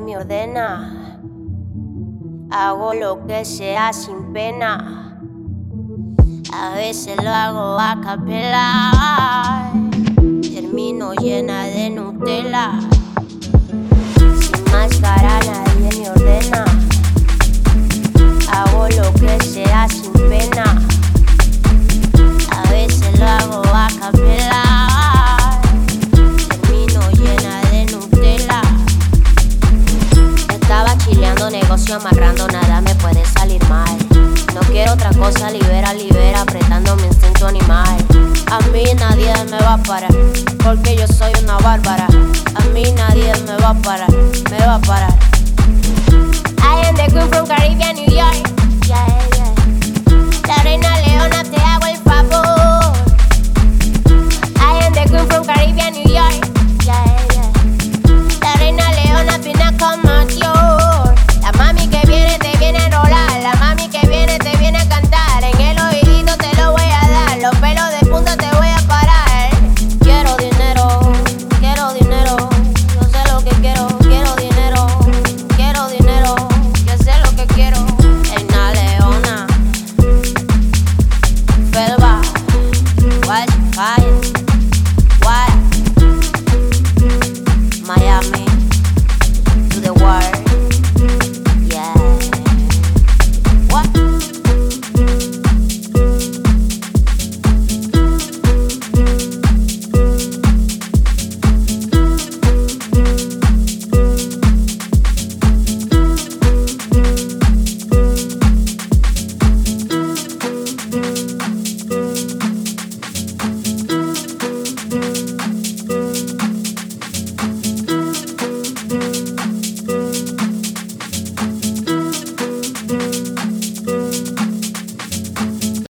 me ordena. Hago lo que sea sin pena. A veces lo hago a capela. Termino llena de Nutella. nada me puede salir mal. No quiero otra cosa, libera, libera, apretando mi instinto animal. A mí nadie me va a parar, porque yo soy una bárbara. A mí nadie me va a parar, me va a parar. I am the queen from Caribbean, New York.